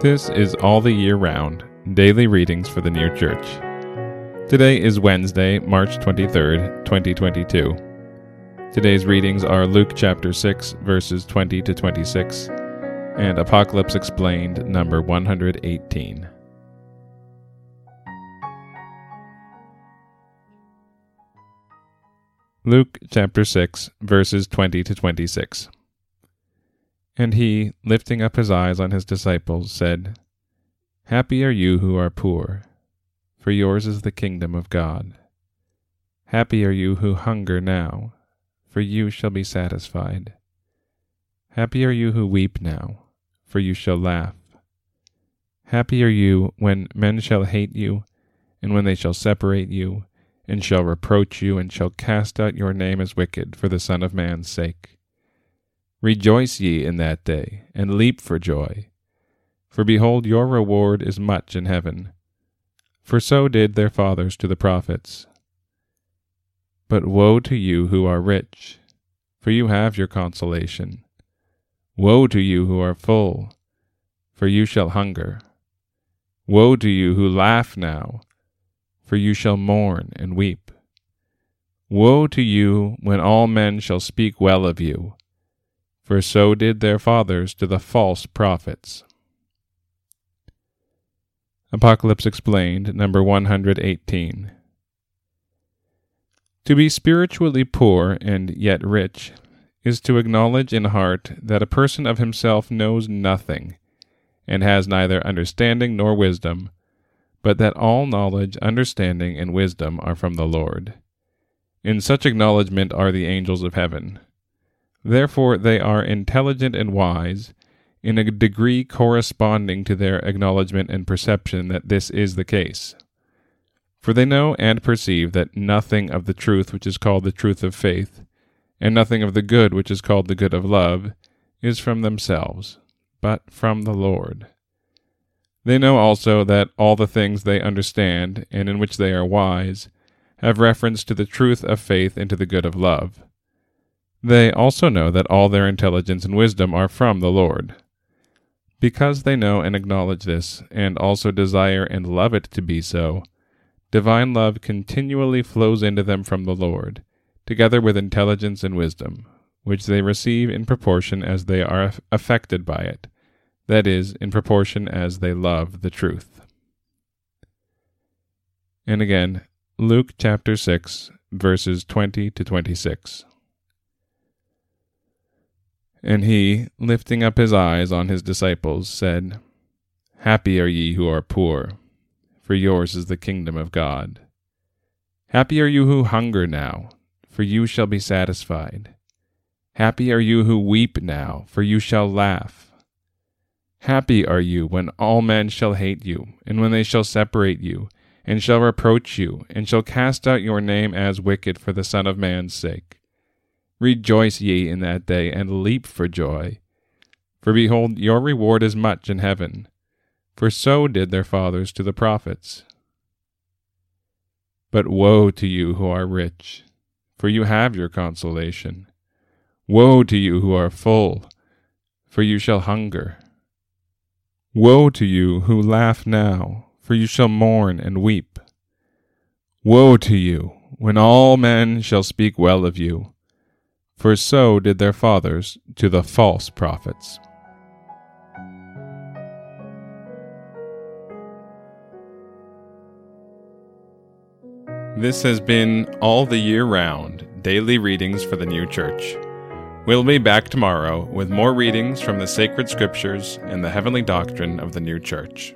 This is All the Year Round Daily Readings for the New Church. Today is Wednesday, March 23rd, 2022. Today's readings are Luke chapter 6, verses 20 to 26, and Apocalypse Explained, number 118. Luke chapter 6, verses 20 to 26. And he, lifting up his eyes on his disciples, said, Happy are you who are poor, for yours is the kingdom of God. Happy are you who hunger now, for you shall be satisfied. Happy are you who weep now, for you shall laugh. Happy are you when men shall hate you, and when they shall separate you, and shall reproach you, and shall cast out your name as wicked for the Son of Man's sake. Rejoice ye in that day, and leap for joy. For behold, your reward is much in heaven. For so did their fathers to the prophets. But woe to you who are rich, for you have your consolation. Woe to you who are full, for you shall hunger. Woe to you who laugh now, for you shall mourn and weep. Woe to you when all men shall speak well of you for so did their fathers to the false prophets. Apocalypse Explained, number 118. To be spiritually poor and yet rich is to acknowledge in heart that a person of himself knows nothing, and has neither understanding nor wisdom, but that all knowledge, understanding, and wisdom are from the Lord. In such acknowledgment are the angels of heaven. Therefore, they are intelligent and wise, in a degree corresponding to their acknowledgment and perception that this is the case. For they know and perceive that nothing of the truth which is called the truth of faith, and nothing of the good which is called the good of love, is from themselves, but from the Lord. They know also that all the things they understand, and in which they are wise, have reference to the truth of faith and to the good of love. They also know that all their intelligence and wisdom are from the Lord. Because they know and acknowledge this, and also desire and love it to be so, divine love continually flows into them from the Lord, together with intelligence and wisdom, which they receive in proportion as they are affected by it, that is, in proportion as they love the truth. And again, Luke chapter 6, verses 20 to 26. And he, lifting up his eyes on his disciples, said, Happy are ye who are poor, for yours is the kingdom of God. Happy are you who hunger now, for you shall be satisfied. Happy are you who weep now, for you shall laugh. Happy are you when all men shall hate you, and when they shall separate you, and shall reproach you, and shall cast out your name as wicked for the Son of Man's sake. Rejoice ye in that day, and leap for joy. For behold, your reward is much in heaven. For so did their fathers to the prophets. But woe to you who are rich, for you have your consolation. Woe to you who are full, for you shall hunger. Woe to you who laugh now, for you shall mourn and weep. Woe to you when all men shall speak well of you for so did their fathers to the false prophets. This has been All the Year Round Daily Readings for the New Church. We'll be back tomorrow with more readings from the sacred scriptures and the heavenly doctrine of the New Church.